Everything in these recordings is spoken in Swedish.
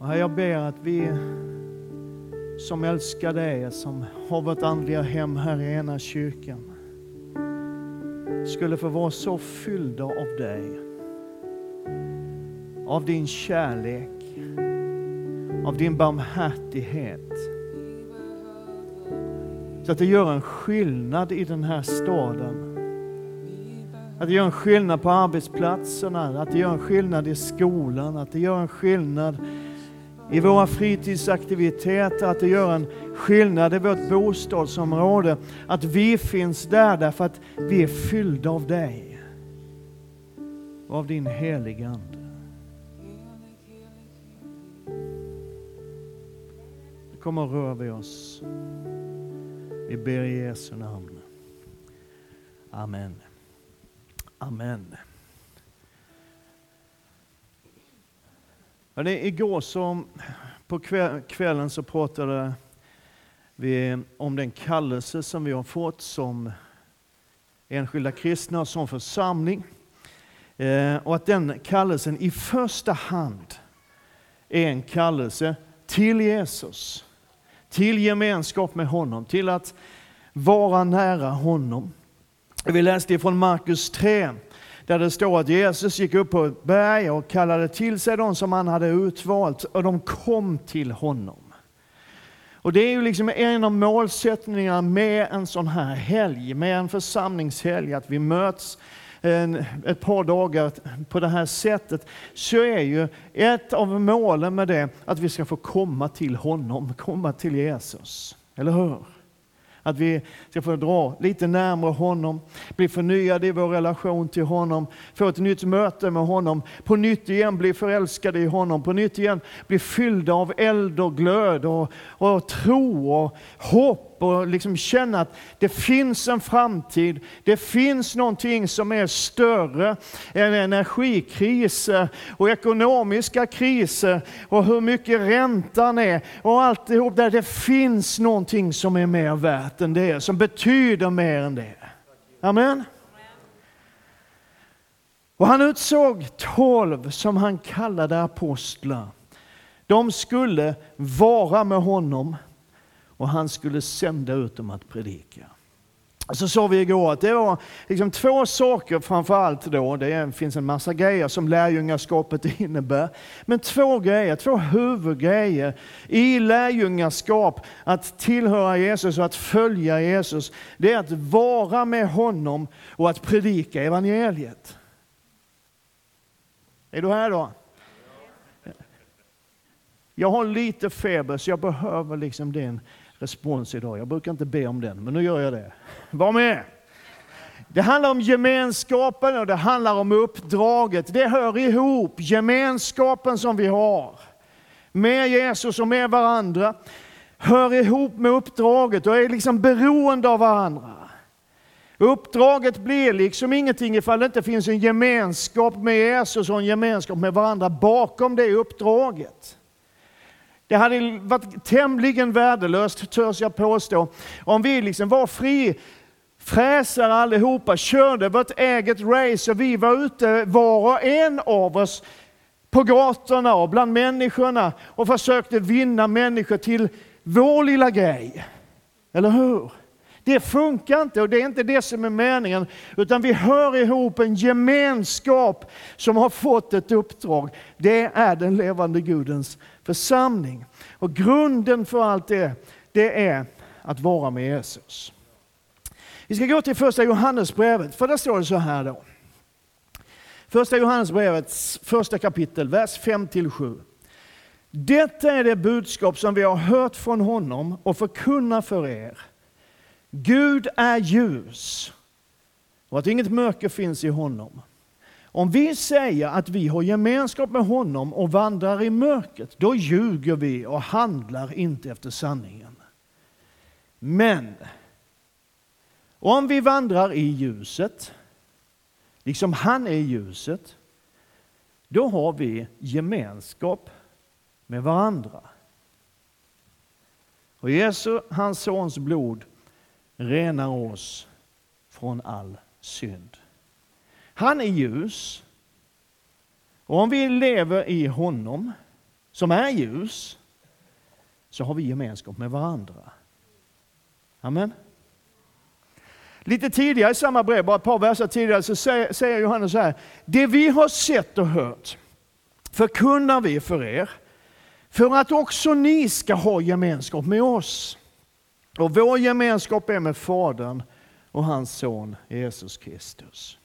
Och Herre, jag ber att vi som älskar dig, som har vårt andliga hem här i ena kyrkan, skulle få vara så fyllda av dig. Av din kärlek, av din barmhärtighet. Så att det gör en skillnad i den här staden. Att det gör en skillnad på arbetsplatserna, att det gör en skillnad i skolan, att det gör en skillnad i våra fritidsaktiviteter, att det gör en skillnad i vårt bostadsområde. Att vi finns där därför att vi är fyllda av dig och av din heliga Ande. Kom och rör vid oss. Vi ber i Jesu namn. Amen. Amen. Hörrni, igår så, på kvällen så pratade vi om den kallelse som vi har fått som enskilda kristna och som församling. Eh, och att den kallelsen i första hand är en kallelse till Jesus. Till gemenskap med honom, till att vara nära honom. Vi läste från Markus 3 där det står att Jesus gick upp på ett berg och kallade till sig de som han hade utvalt och de kom till honom. Och det är ju liksom en av målsättningarna med en sån här helg, med en församlingshelg, att vi möts en, ett par dagar på det här sättet, så är ju ett av målen med det att vi ska få komma till honom, komma till Jesus. Eller hur? Att vi ska få dra lite närmare honom, bli förnyade i vår relation till honom, få ett nytt möte med honom, på nytt igen bli förälskade i honom, på nytt igen bli fyllda av eld och glöd och, och tro och hopp och liksom känna att det finns en framtid. Det finns någonting som är större än energikriser och ekonomiska kriser och hur mycket räntan är och alltihop där. Det finns någonting som är mer värt än det, som betyder mer än det. Amen. Och han utsåg tolv som han kallade apostlar. De skulle vara med honom och han skulle sända ut dem att predika. Så sa vi igår att det var liksom två saker framför allt då. Det finns en massa grejer som lärjungaskapet innebär. Men två grejer, två huvudgrejer i lärjungaskap, att tillhöra Jesus och att följa Jesus. Det är att vara med honom och att predika evangeliet. Är du här då? Jag har lite feber så jag behöver liksom din respons idag. Jag brukar inte be om den, men nu gör jag det. Var med! Det handlar om gemenskapen och det handlar om uppdraget. Det hör ihop, gemenskapen som vi har med Jesus och med varandra hör ihop med uppdraget och är liksom beroende av varandra. Uppdraget blir liksom ingenting ifall det inte finns en gemenskap med Jesus och en gemenskap med varandra bakom det uppdraget. Det hade varit tämligen värdelöst, törs jag påstå, om vi liksom var fri fräsare allihopa, körde vårt eget race och vi var ute var och en av oss på gatorna och bland människorna och försökte vinna människor till vår lilla grej. Eller hur? Det funkar inte och det är inte det som är meningen, utan vi hör ihop en gemenskap som har fått ett uppdrag. Det är den levande Gudens församling. Och grunden för allt det, det är att vara med Jesus. Vi ska gå till första Johannesbrevet, för där står det så här då. Första Johannesbrevets första kapitel, vers 5-7. Detta är det budskap som vi har hört från honom och förkunnar för er. Gud är ljus och att inget mörker finns i honom. Om vi säger att vi har gemenskap med honom och vandrar i mörkret, då ljuger vi och handlar inte efter sanningen. Men om vi vandrar i ljuset, liksom han är i ljuset, då har vi gemenskap med varandra. Och Jesu, hans sons blod, renar oss från all synd. Han är ljus. Och om vi lever i honom som är ljus, så har vi gemenskap med varandra. Amen. Lite tidigare i samma brev, bara ett par verser tidigare, så säger, Johannes så här. Det vi har sett och hört förkunnar vi för er, för att också ni ska ha gemenskap med oss. Och vår gemenskap är med Fadern och hans son Jesus Kristus.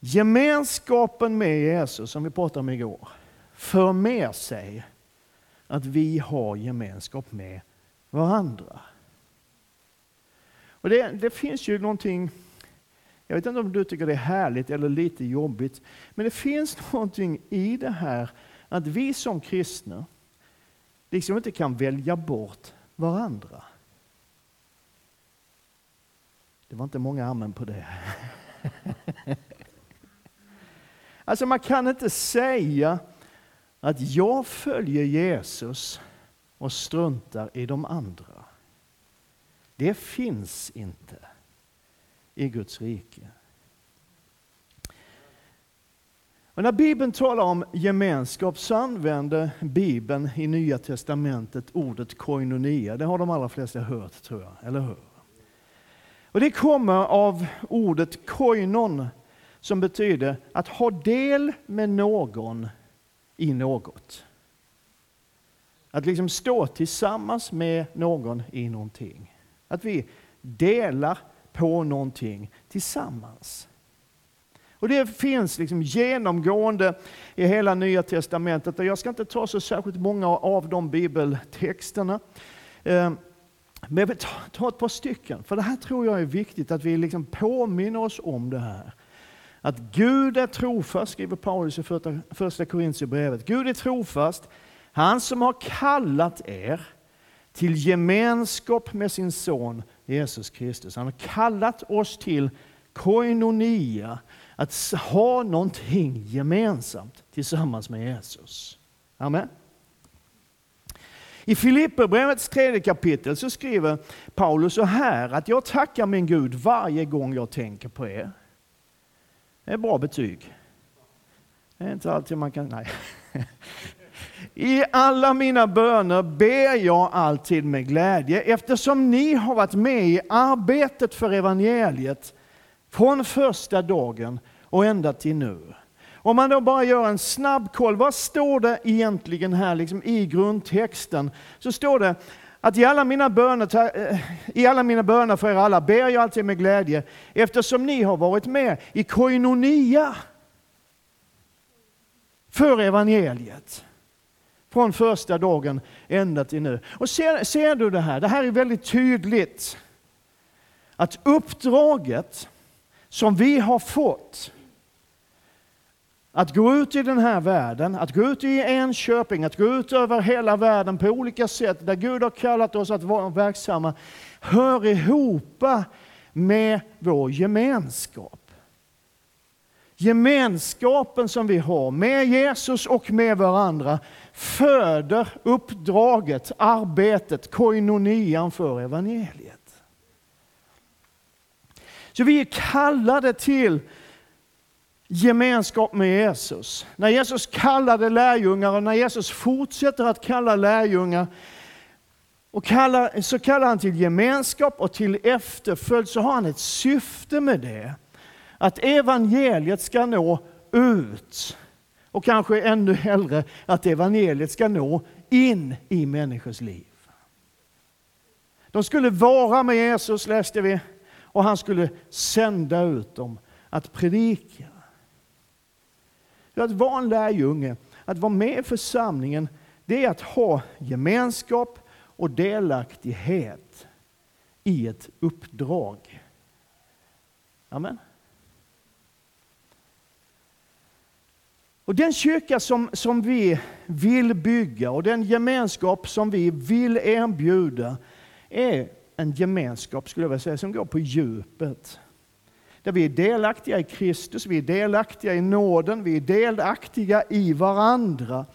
Gemenskapen med Jesus, som vi pratade om igår, för med sig att vi har gemenskap med varandra. Och det, det, finns ju någonting, jag vet inte om du tycker det är härligt eller lite jobbigt, men det finns någonting i det här att vi som kristna liksom inte kan välja bort varandra. Det var inte många amen på det. Alltså man kan inte säga att jag följer Jesus och struntar i de andra. Det finns inte i Guds rike. Och när Bibeln talar om gemenskap så använder Bibeln i Nya Testamentet ordet koinonia. Det har de allra flesta hört, tror jag. Eller hur? Och det kommer av ordet koinon som betyder att ha del med någon i något. Att liksom stå tillsammans med någon i någonting. Att vi delar på någonting tillsammans. Och Det finns liksom genomgående i hela Nya Testamentet. Och jag ska inte ta så särskilt många av de bibeltexterna. Ehm, men jag vill ta, ett par stycken, för det här tror jag är viktigt att vi liksom påminner oss om det här. Att Gud är trofast, skriver Paulus i första Korintierbrevet. Gud är trofast, han som har kallat er till gemenskap med sin son Jesus Kristus. Han har kallat oss till koinonia, att ha någonting gemensamt tillsammans med Jesus. Amen. I Filipperbrevets tredje kapitel så skriver Paulus så här att jag tackar min Gud varje gång jag tänker på er. Det är bra betyg. Det är inte alltid man kan... Nej. I alla mina böner ber jag alltid med glädje eftersom ni har varit med i arbetet för evangeliet från första dagen och ända till nu. Om man då bara gör en snabb koll, vad står det egentligen här liksom i grundtexten? Så står det att i alla mina böner, eh, i alla mina böner för er alla ber jag alltid med glädje eftersom ni har varit med i koinonia för evangeliet. Från första dagen ända till nu. Och ser, ser du det här? Det här är väldigt tydligt. Att uppdraget som vi har fått att gå ut i den här världen, att gå ut i Enköping, att gå ut över hela världen på olika sätt, där Gud har kallat oss att vara verksamma, hör ihop med vår gemenskap. Gemenskapen som vi har med Jesus och med varandra föder uppdraget, arbetet, koinonian för evangeliet. Så vi är kallade till gemenskap med Jesus. När Jesus kallade lärjungar och när Jesus fortsätter att kalla lärjungar och kallar, så kallar han till gemenskap och till efterföljd så har han ett syfte med det. Att evangeliet ska nå ut. Och kanske ännu hellre att evangeliet ska nå in i människors liv. De skulle vara med Jesus läste vi och han skulle sända ut dem att predika. Att vara en lärjunge, att vara med i församlingen, det är att ha gemenskap och delaktighet i ett uppdrag. Amen. Och den kyrka som, som vi vill bygga och den gemenskap som vi vill erbjuda är en gemenskap, skulle jag vilja säga, som går på djupet. Där vi är delaktiga i Kristus, vi är delaktiga i nåden, vi är delaktiga i varandra.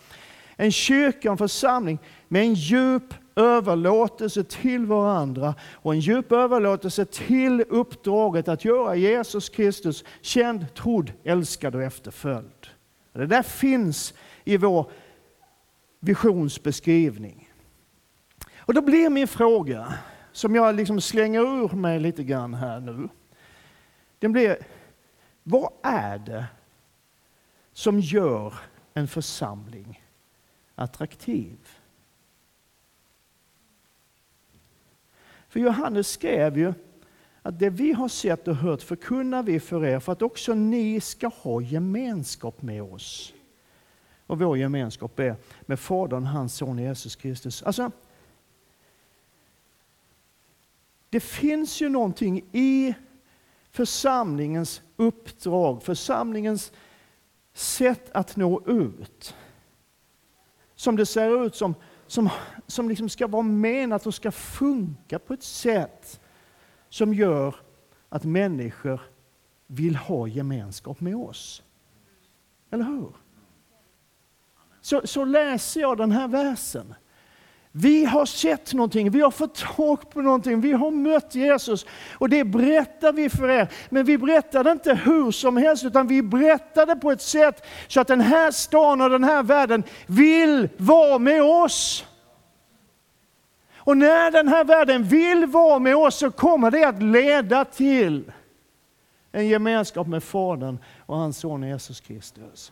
En kyrka, en församling med en djup överlåtelse till varandra och en djup överlåtelse till uppdraget att göra Jesus Kristus känd, trodd, älskad och efterföljd. Det där finns i vår visionsbeskrivning. Och då blir min fråga, som jag liksom slänger ur mig lite grann här nu. Den blir, vad är det som gör en församling attraktiv? För Johannes skrev ju att det vi har sett och hört förkunnar vi för er för att också ni ska ha gemenskap med oss. Och vår gemenskap är med Fadern, hans son Jesus Kristus. Alltså, det finns ju någonting i församlingens uppdrag, församlingens sätt att nå ut. Som det ser ut som, som, som liksom ska vara menat och ska funka på ett sätt som gör att människor vill ha gemenskap med oss. Eller hur? Så, så läser jag den här versen. Vi har sett någonting, vi har fått tag på någonting, vi har mött Jesus och det berättar vi för er. Men vi berättar det inte hur som helst utan vi berättar det på ett sätt så att den här stan och den här världen vill vara med oss. Och när den här världen vill vara med oss så kommer det att leda till en gemenskap med Fadern och hans son Jesus Kristus.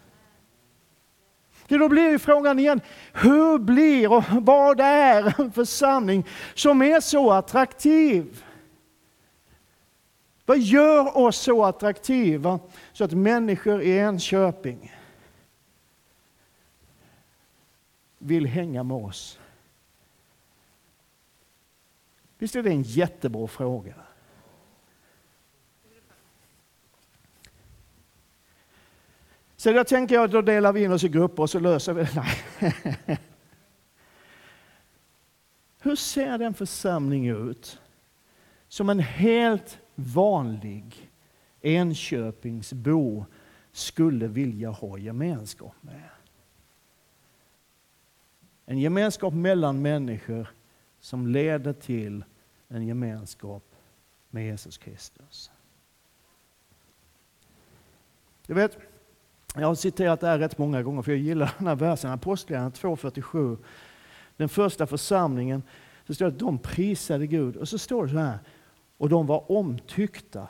Då blir frågan igen, hur blir och vad är en församling som är så attraktiv? Vad gör oss så attraktiva så att människor i Enköping vill hänga med oss? Visst är det en jättebra fråga? Så då tänker jag, då delar vi in oss i grupper och så löser vi det. Hur ser den församling ut som en helt vanlig Enköpingsbo skulle vilja ha gemenskap med? En gemenskap mellan människor som leder till en gemenskap med Jesus Kristus. Du vet, jag har citerat det här rätt många gånger för jag gillar den här versen, Apostlagärningarna 2.47. Den första församlingen, så står det att de prisade Gud och så står det så här, och de var omtyckta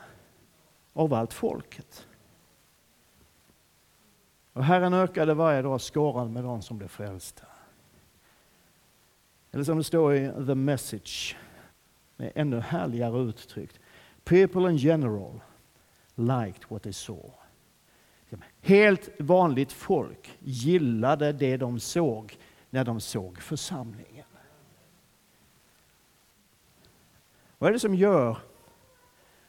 av allt folket. Och Herren ökade varje dag skaran med de som blev frälsta. Eller som det står i The Message, med ännu härligare uttryckt. People in general liked what they saw. Helt vanligt folk gillade det de såg när de såg församlingen. Vad är det som gör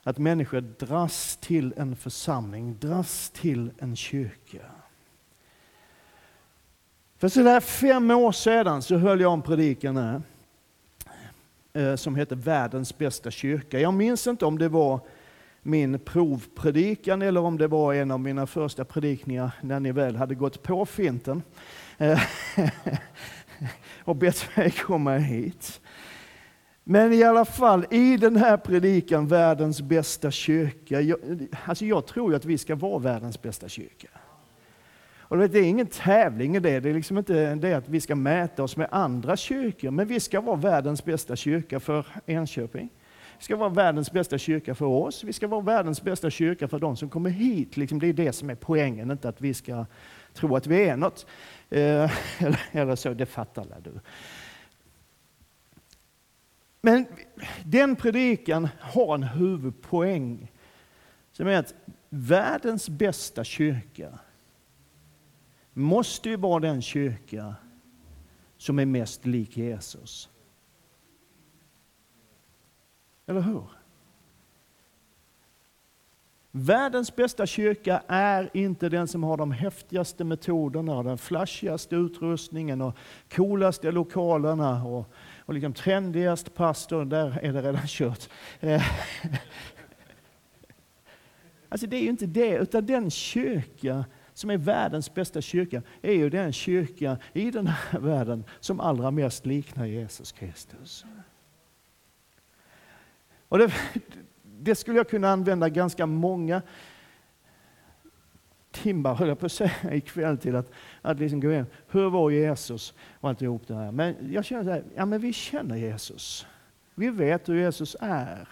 att människor dras till en församling, dras till en kyrka? För sådär fem år sedan så höll jag en predikan här eh, som heter Världens bästa kyrka. Jag minns inte om det var min provpredikan eller om det var en av mina första predikningar när ni väl hade gått på finten eh, och bett mig komma hit. Men i alla fall, i den här predikan, världens bästa kyrka. Jag, alltså jag tror ju att vi ska vara världens bästa kyrka. Och det är ingen tävling i det. Det är liksom inte det att vi ska mäta oss med andra kyrkor. Men vi ska vara världens bästa kyrka för Enköping. Vi ska vara världens bästa kyrka för oss. Vi ska vara världens bästa kyrka för de som kommer hit. Liksom det är det som är poängen, inte att vi ska tro att vi är något. Eh, eller, så, det fattar väl du. Men den predikan har en huvudpoäng som är att världens bästa kyrka måste ju vara den kyrka som är mest lik Jesus. Eller hur? Världens bästa kyrka är inte den som har de häftigaste metoderna, den flashigaste utrustningen och coolaste lokalerna och, och liksom trendigast pastor. Där är det redan kört. Eh. alltså det är ju inte det, utan den kyrka som är världens bästa kyrka är ju den kyrka i den här världen som allra mest liknar Jesus Kristus. Och det, det skulle jag kunna använda ganska många timmar, höll jag på att säga, ikväll till att, att liksom gå igen. Hur var Jesus och alltihop det här. Men jag känner så här, ja men vi känner Jesus. Vi vet hur Jesus är.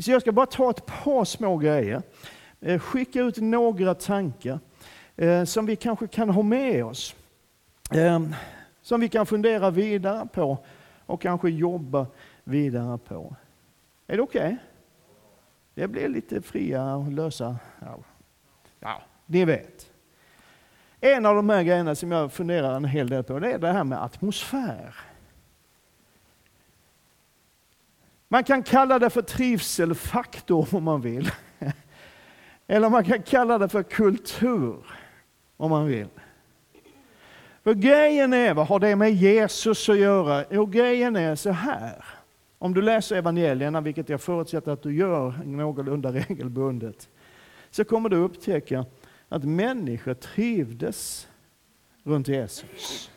Så jag ska bara ta ett par små grejer. Eh, skicka ut några tankar eh, som vi kanske kan ha med oss. Eh, som vi kan fundera vidare på och kanske jobba vidare på. Är det okej? Okay? Det blir lite fria och lösa. Ja. ja, ni vet. En av de här grejerna som jag funderar en hel del på det är det här med atmosfär. Man kan kalla det för trivselfaktor om man vill. Eller man kan kalla det för kultur om man vill. För grejen är, vad har det med Jesus att göra? Jo, grejen är så här. Om du läser evangelierna, vilket jag förutsätter att du gör någorlunda regelbundet, så kommer du upptäcka att människor trivdes runt Jesus.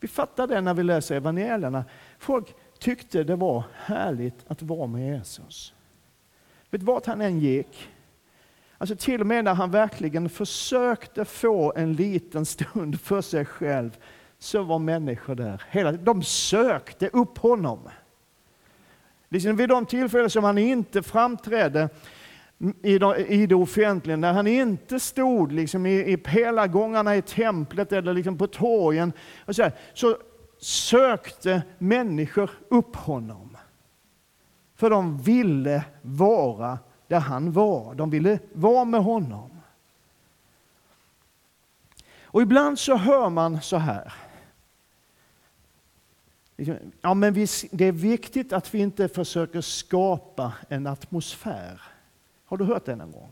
Vi fattar det när vi läser evangelierna. Folk tyckte det var härligt att vara med Jesus. Vet du vart han än gick? Alltså till och med när han verkligen försökte få en liten stund för sig själv, så var människor där. Hela, de sökte upp honom. Liksom vid de tillfällen som han inte framträdde i, i det offentliga, när han inte stod liksom i, i pelargångarna i templet eller liksom på torgen, och så, här, så sökte människor upp honom. För de ville vara där han var. De ville vara med honom. Och ibland så hör man så här. Liksom, ja, men det är viktigt att vi inte försöker skapa en atmosfär. Har du hört det någon gång?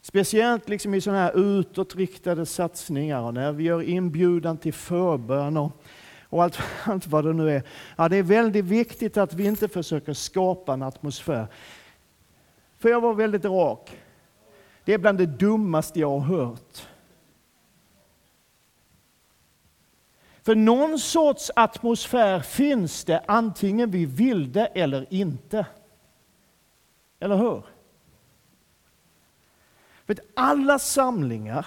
Speciellt liksom i sådana här utåtriktade satsningar och när vi gör inbjudan till förbön och, och allt, allt vad det nu är. Ja, det är väldigt viktigt att vi inte försöker skapa en atmosfär. För jag var väldigt rak. Det är bland det dummaste jag har hört. För någon sorts atmosfär finns det antingen vi vill det eller inte. Eller hur? För alla samlingar,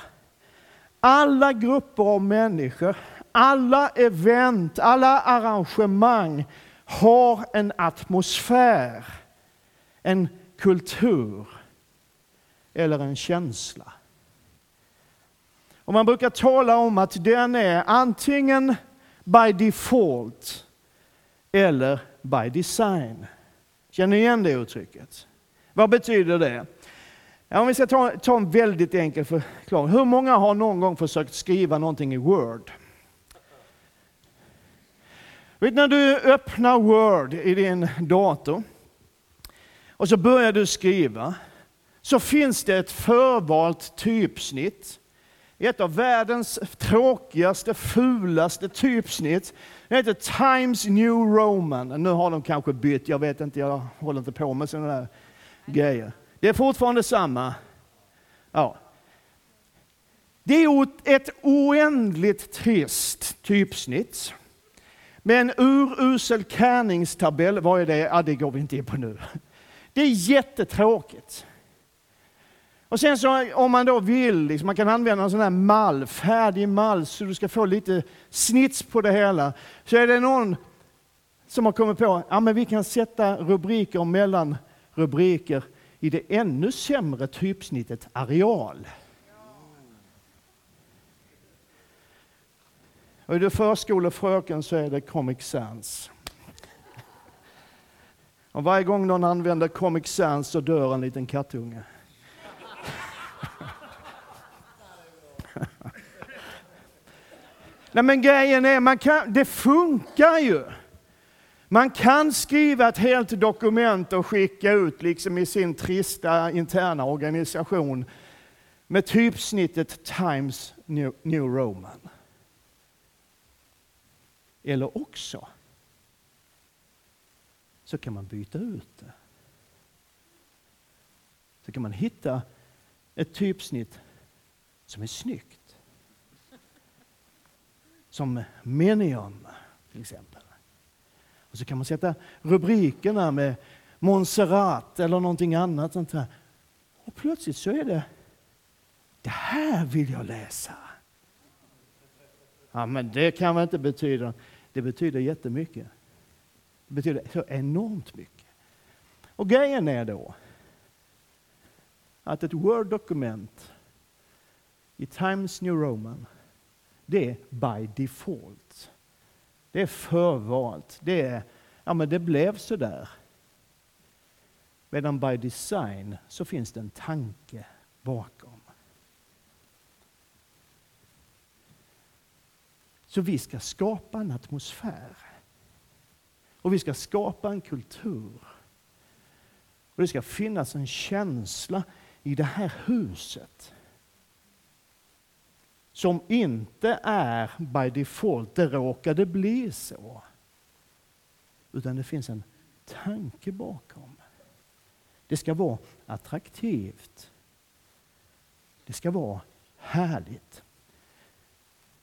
alla grupper av människor, alla event, alla arrangemang har en atmosfär, en kultur eller en känsla. Och man brukar tala om att den är antingen by default eller by design. Känner ni igen det uttrycket? Vad betyder det? Ja, om vi ska ta, ta en väldigt enkel förklaring. Hur många har någon gång försökt skriva någonting i Word? Vet, när du öppnar Word i din dator och så börjar du skriva, så finns det ett förvalt typsnitt. Ett av världens tråkigaste, fulaste typsnitt. Det heter Times New Roman. Nu har de kanske bytt, jag vet inte, jag håller inte på med sådana där grejer. Det är fortfarande samma. Ja. Det är ett oändligt trist typsnitt. Med en urusel kärningstabell, vad är det? Ja, det går vi inte in på nu. Det är jättetråkigt. Och sen så om man då vill, liksom, man kan använda en sån här mall, färdig mall, så du ska få lite snits på det hela. Så är det någon som har kommit på, ja men vi kan sätta rubriker mellan rubriker i det ännu sämre typsnittet areal. Och är du förskolefröken så är det Comic Sans. Och varje gång någon använder Comic Sans så dör en liten kattunge. Nej men grejen är, man kan, det funkar ju. Man kan skriva ett helt dokument och skicka ut liksom i sin trista interna organisation med typsnittet Times New, New Roman. Eller också så kan man byta ut det. Så kan man hitta ett typsnitt som är snyggt. Som Menion till exempel. Och så kan man sätta rubrikerna med Montserrat eller någonting annat. Sånt här. Och plötsligt så är det det här vill jag läsa. Ja, men det kan väl inte betyda, det betyder jättemycket. Det betyder så enormt mycket. Och grejen är då att ett Word-dokument i Times New Roman, det är by default. Det är förvalt. Det, är, ja, men det blev så där. Medan by design så finns det en tanke bakom. Så vi ska skapa en atmosfär. Och vi ska skapa en kultur. Och det ska finnas en känsla i det här huset som inte är by default, det råkade bli så. Utan det finns en tanke bakom. Det ska vara attraktivt. Det ska vara härligt.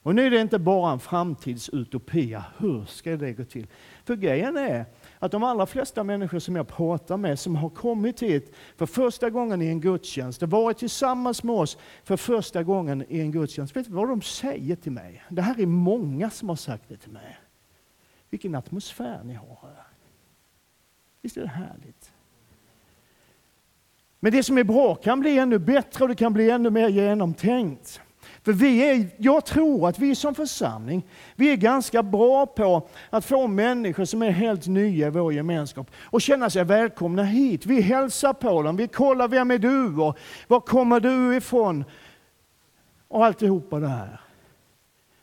Och nu är det inte bara en framtidsutopia. Hur ska det gå till? För grejen är att de allra flesta människor som jag pratar med som har kommit hit för första gången i en gudstjänst, och varit tillsammans med oss för första gången i en gudstjänst. Vet du vad de säger till mig? Det här är många som har sagt det till mig. Vilken atmosfär ni har här. Visst är det härligt? Men det som är bra kan bli ännu bättre och det kan bli ännu mer genomtänkt. För vi är, jag tror att vi som församling, vi är ganska bra på att få människor som är helt nya i vår gemenskap och känna sig välkomna hit. Vi hälsar på dem, vi kollar vem är du och var kommer du ifrån? Och alltihopa det här.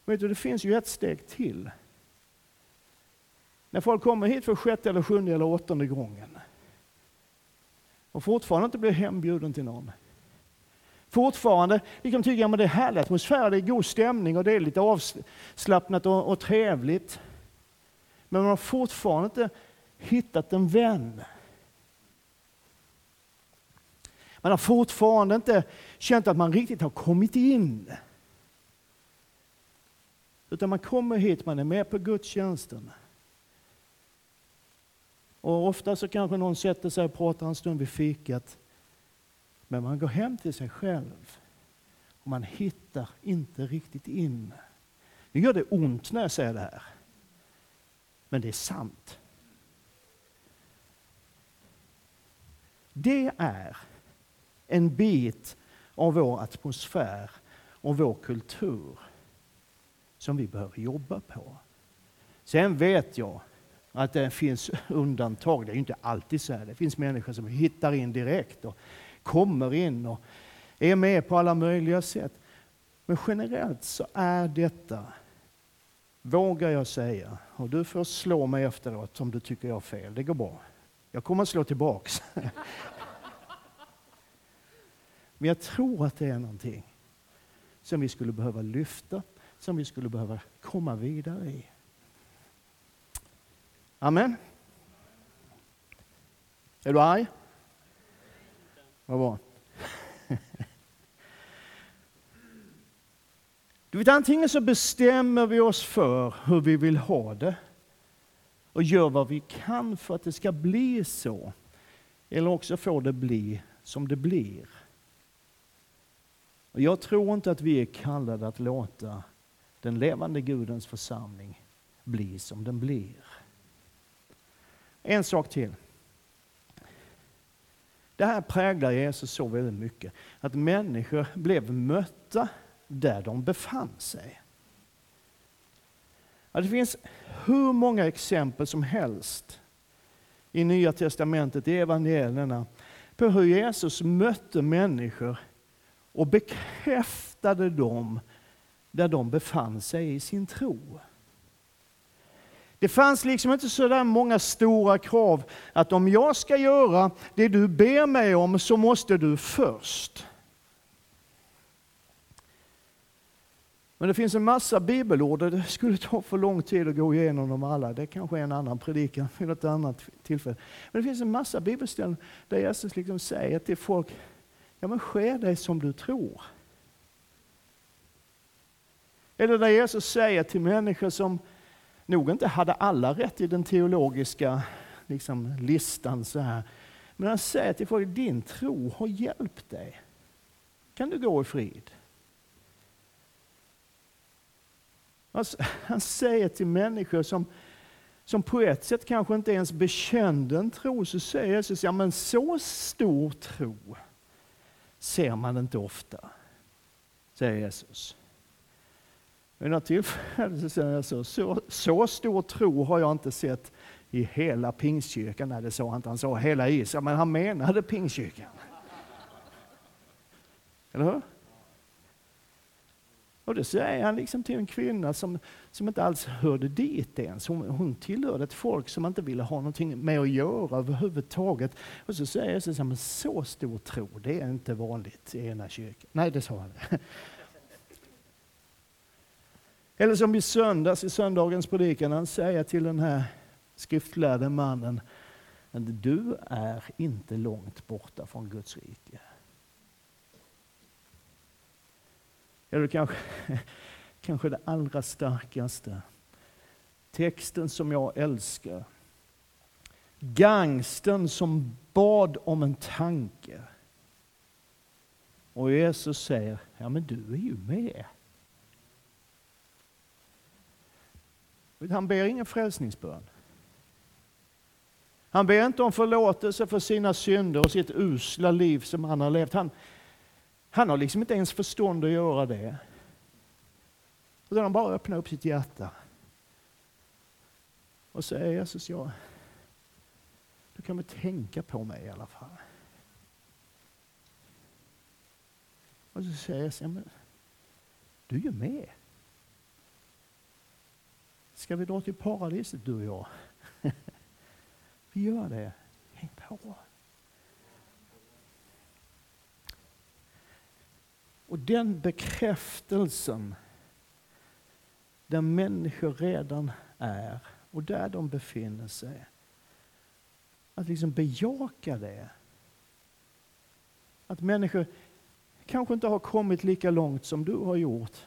Vet du, det finns ju ett steg till. När folk kommer hit för sjätte, eller sjunde eller åttonde gången och fortfarande inte blir hembjuden till någon fortfarande vi kan tycka att det är härlig atmosfär, det är god stämning och det är lite avslappnat och, och trevligt. Men man har fortfarande inte hittat en vän. Man har fortfarande inte känt att man riktigt har kommit in. Utan man kommer hit, man är med på gudstjänsten. Och ofta så kanske någon sätter sig och pratar en stund vid fikat. Men man går hem till sig själv och man hittar inte riktigt in. Nu gör det ont när jag säger det här. Men det är sant. Det är en bit av vår atmosfär och vår kultur som vi behöver jobba på. Sen vet jag att det finns undantag. Det är inte alltid så här. Det finns människor som hittar in direkt och kommer in och är med på alla möjliga sätt. Men generellt så är detta, vågar jag säga, och du får slå mig efteråt om du tycker jag har fel, det går bra. Jag kommer att slå tillbaks. Men jag tror att det är någonting som vi skulle behöva lyfta, som vi skulle behöva komma vidare i. Amen. Är du arg? Vad bra. Du vet, antingen så bestämmer vi oss för hur vi vill ha det och gör vad vi kan för att det ska bli så. Eller också får det bli som det blir. Och jag tror inte att vi är kallade att låta den levande Gudens församling bli som den blir. En sak till. Det här präglar Jesus så väldigt mycket. Att människor blev mötta där de befann sig. Ja, det finns hur många exempel som helst i Nya Testamentet, i evangelierna, på hur Jesus mötte människor och bekräftade dem där de befann sig i sin tro. Det fanns liksom inte så där många stora krav att om jag ska göra det du ber mig om så måste du först. Men det finns en massa bibelord och det skulle ta för lång tid att gå igenom dem alla. Det kanske är en annan predikan vid något annat tillfälle. Men det finns en massa bibelställen där Jesus liksom säger till folk, ja men sker det som du tror. Eller där Jesus säger till människor som nog inte hade alla rätt i den teologiska liksom, listan. så här. Men han säger till folk, din tro har hjälpt dig. kan du gå i frid. Alltså, han säger till människor som, som på ett sätt kanske inte ens bekände en tro, så säger Jesus, ja men så stor tro ser man inte ofta, säger Jesus. Vid något tillfälle säger jag så, så, så stor tro har jag inte sett i hela pingstkyrkan. Nej, det sa han inte, han sa hela Israel, men han menade pingstkyrkan. Eller hur? Och det säger han liksom till en kvinna som, som inte alls hörde dit ens. Hon, hon tillhörde ett folk som inte ville ha någonting med att göra överhuvudtaget. Och så säger Jesus, men så stor tro, det är inte vanligt i ena kyrkan. Nej, det sa han. Eller som i söndags, i söndagens predikan, han säger till den här skriftlärde mannen, att du är inte långt borta från Guds rike. Eller kanske, kanske det allra starkaste. Texten som jag älskar. Gangsten som bad om en tanke. Och Jesus säger, ja men du är ju med. Han ber ingen frälsningsbön. Han ber inte om förlåtelse för sina synder och sitt usla liv som han har levt. Han, han har liksom inte ens förstånd att göra det. Utan han bara öppnar upp sitt hjärta. Och säger Jesus, ja, du kan väl tänka på mig i alla fall. Och så säger Jesus, ja, men du är ju med. Ska vi dra till paradiset du och jag? vi gör det. Häng på. Och den bekräftelsen där människor redan är och där de befinner sig. Att liksom bejaka det. Att människor kanske inte har kommit lika långt som du har gjort.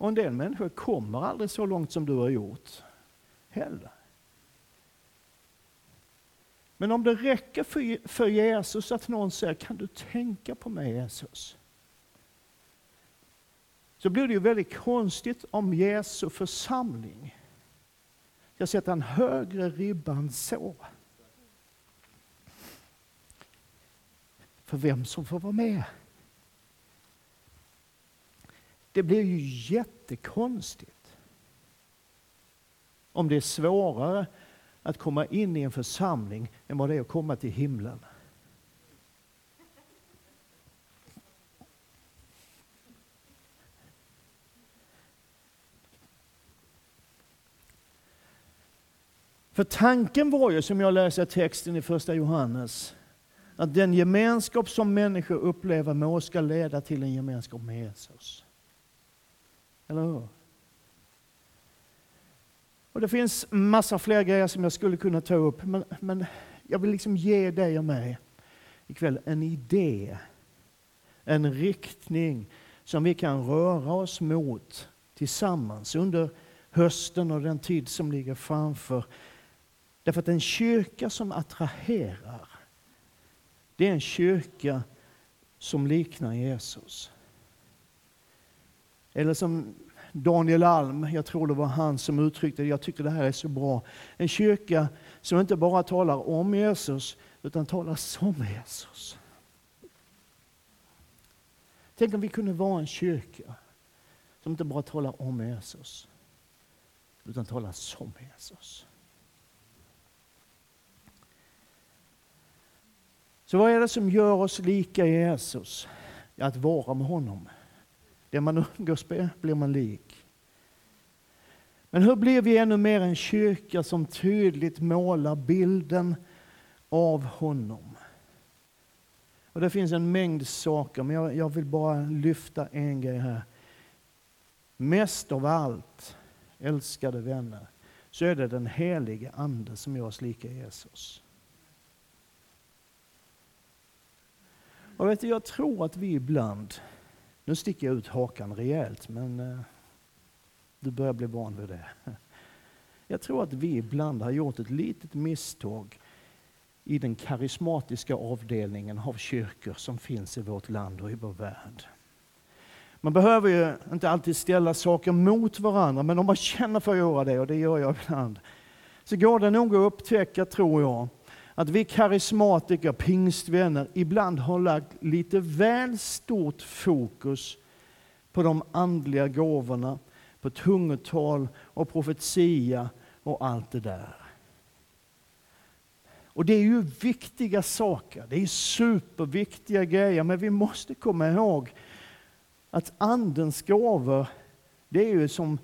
Och en del människor kommer aldrig så långt som du har gjort heller. Men om det räcker för, för Jesus att någon säger, kan du tänka på mig Jesus? så blir det ju väldigt konstigt om Jesu församling ska sätta en högre ribba än så. För vem som får vara med. Det blir ju jättekonstigt om det är svårare att komma in i en församling än vad det är att komma till himlen. För tanken var ju, som jag läser texten i första Johannes, att den gemenskap som människor upplever med oss ska leda till en gemenskap med Jesus. Eller hur? Och det finns massa fler grejer som jag skulle kunna ta upp, men, men jag vill liksom ge dig och mig ikväll en idé, en riktning som vi kan röra oss mot tillsammans under hösten och den tid som ligger framför Därför att en kyrka som attraherar, det är en kyrka som liknar Jesus. Eller som Daniel Alm, jag tror det var han som uttryckte det, jag tycker det här är så bra. En kyrka som inte bara talar om Jesus, utan talar som Jesus. Tänk om vi kunde vara en kyrka som inte bara talar om Jesus, utan talar som Jesus. Så vad är det som gör oss lika Jesus? Att vara med honom. Det man umgås med blir man lik. Men hur blir vi ännu mer en kyrka som tydligt målar bilden av honom? Och Det finns en mängd saker, men jag, jag vill bara lyfta en grej här. Mest av allt, älskade vänner, så är det den helige Ande som gör oss lika Jesus. Och vet du, jag tror att vi ibland, nu sticker jag ut hakan rejält, men eh, du börjar bli van vid det. Jag tror att vi ibland har gjort ett litet misstag i den karismatiska avdelningen av kyrkor som finns i vårt land och i vår värld. Man behöver ju inte alltid ställa saker mot varandra, men om man känner för att göra det, och det gör jag ibland, så går det nog att upptäcka, tror jag, att vi karismatiker, pingstvänner, ibland har lagt lite väl stort fokus på de andliga gåvorna, på tungotal och profetia och allt det där. Och det är ju viktiga saker, det är superviktiga grejer, men vi måste komma ihåg att Andens gåvor, det är ju som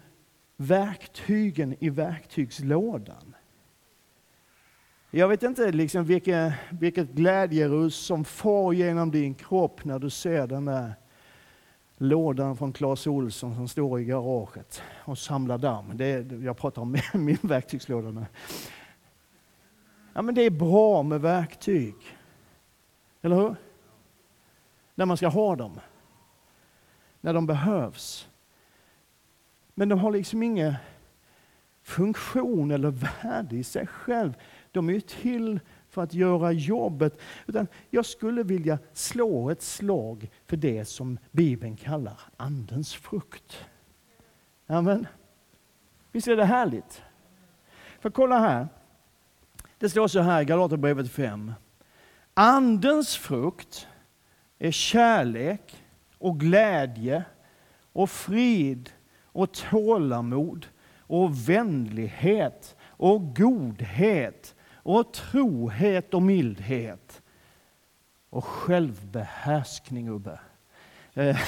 verktygen i verktygslådan. Jag vet inte liksom vilket, vilket glädjerus som far genom din kropp när du ser den där lådan från Clas Olsson som står i garaget och samlar damm. Det är, jag pratar om min verktygslåda nu. Ja, men det är bra med verktyg. Eller hur? När man ska ha dem. När de behövs. Men de har liksom ingen funktion eller värde i sig själv. De är ju till för att göra jobbet. Utan jag skulle vilja slå ett slag för det som Bibeln kallar Andens frukt. Amen. Visst är det härligt? För kolla här. Det står så här i Galaterbrevet 5. Andens frukt är kärlek och glädje och frid och tålamod och vänlighet och godhet och trohet och mildhet och självbehärskning, Ubbe. Eh.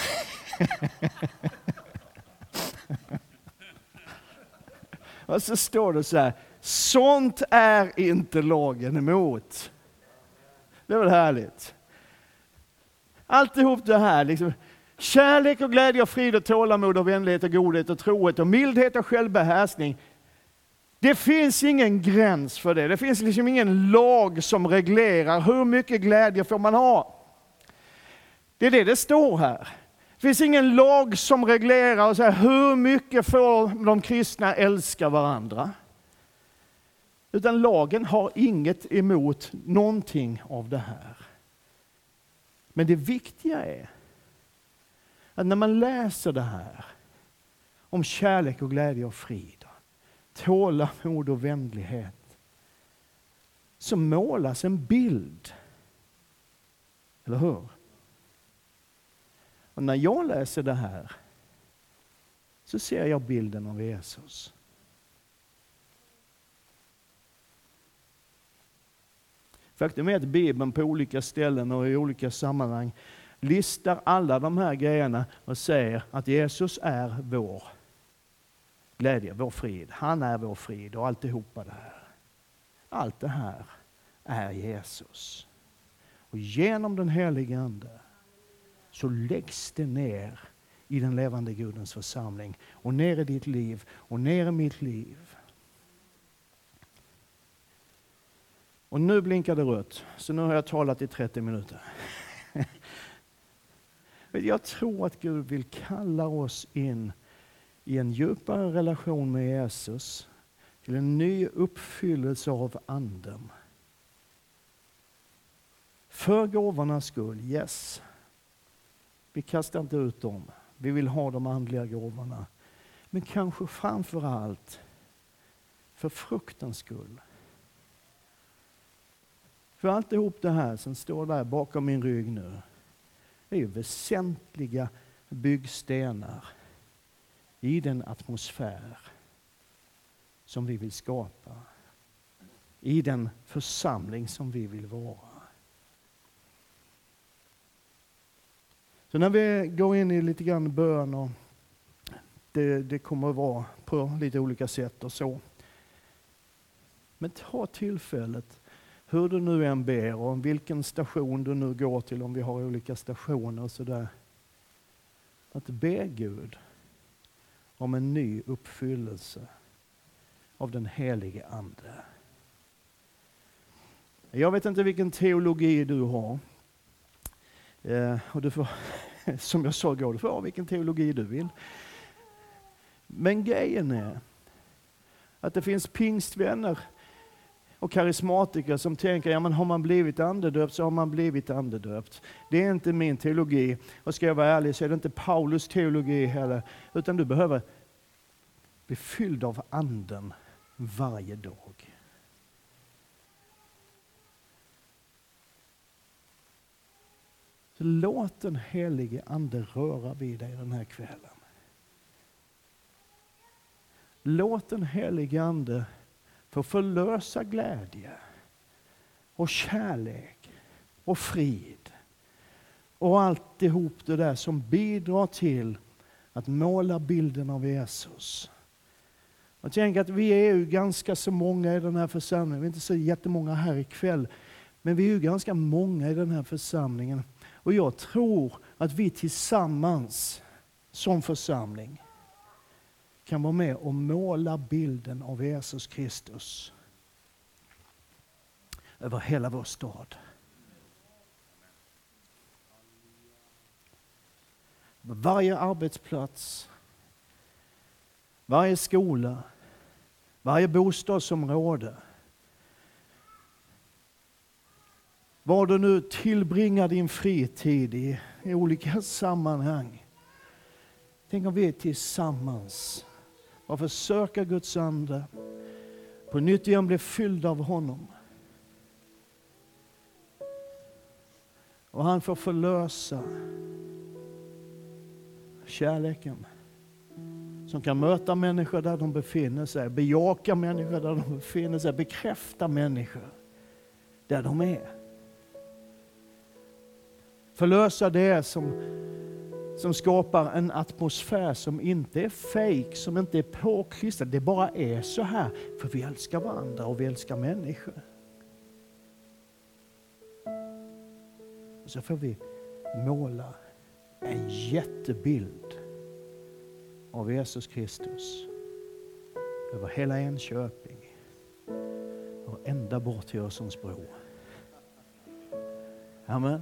Och så står det så här, sånt är inte lagen emot. Det är väl härligt? Alltihop det här, liksom, kärlek och glädje och frid och tålamod och vänlighet och godhet och trohet och mildhet och självbehärskning. Det finns ingen gräns för det. Det finns liksom ingen lag som reglerar hur mycket glädje får man ha. Det är det det står här. Det finns ingen lag som reglerar och säger hur mycket får de kristna älska varandra. Utan lagen har inget emot någonting av det här. Men det viktiga är att när man läser det här om kärlek och glädje och frid, tålamod och vänlighet, så målas en bild. Eller hur? Och när jag läser det här så ser jag bilden av Jesus. Faktum är att Bibeln på olika ställen och i olika sammanhang listar alla de här grejerna och säger att Jesus är vår glädje, vår frid. Han är vår frid och alltihopa det här. Allt det här är Jesus. Och genom den helige Ande så läggs det ner i den levande Gudens församling och ner i ditt liv och ner i mitt liv. Och nu blinkar det rött, så nu har jag talat i 30 minuter. Jag tror att Gud vill kalla oss in i en djupare relation med Jesus, till en ny uppfyllelse av Anden. För gåvornas skull, yes. Vi kastar inte ut dem. Vi vill ha de andliga gåvorna. Men kanske framför allt för fruktens skull. För alltihop det här som står där bakom min rygg nu, är ju väsentliga byggstenar i den atmosfär som vi vill skapa. I den församling som vi vill vara. Så när vi går in i lite grann bön och det, det kommer att vara på lite olika sätt och så. Men ta tillfället hur du nu än ber och vilken station du nu går till, om vi har olika stationer och sådär. Att be Gud om en ny uppfyllelse av den helige Ande. Jag vet inte vilken teologi du har. Eh, och du får, som jag sa igår, du får ha vilken teologi du vill. Men grejen är att det finns pingstvänner och karismatiker som tänker, ja men har man blivit andedöpt så har man blivit andedöpt. Det är inte min teologi. Och ska jag vara ärlig så är det inte Paulus teologi heller. Utan du behöver bli fylld av anden varje dag. Så låt den helige Ande röra vid dig den här kvällen. Låt den helige Ande få förlösa glädje och kärlek och frid och alltihop det där som bidrar till att måla bilden av Jesus. Jag tänker att vi är ju ganska så många i den här församlingen, vi är inte så jättemånga här ikväll, men vi är ju ganska många i den här församlingen. Och jag tror att vi tillsammans som församling kan vara med och måla bilden av Jesus Kristus över hela vår stad. Varje arbetsplats, varje skola, varje bostadsområde. Var du nu tillbringar din fritid i, i olika sammanhang. Tänk om vi är tillsammans varför söka Guds ande? På nytt igen bli fylld av honom. Och han får förlösa kärleken som kan möta människor där de befinner sig, bejaka människor där de befinner sig, bekräfta människor där de är. Förlösa det som som skapar en atmosfär som inte är fejk, som inte är påklistrad. Det bara är så här, för vi älskar varandra och vi älskar människor. Och så får vi måla en jättebild av Jesus Kristus över hela Enköping och ända bort till Öresundsbro. Amen.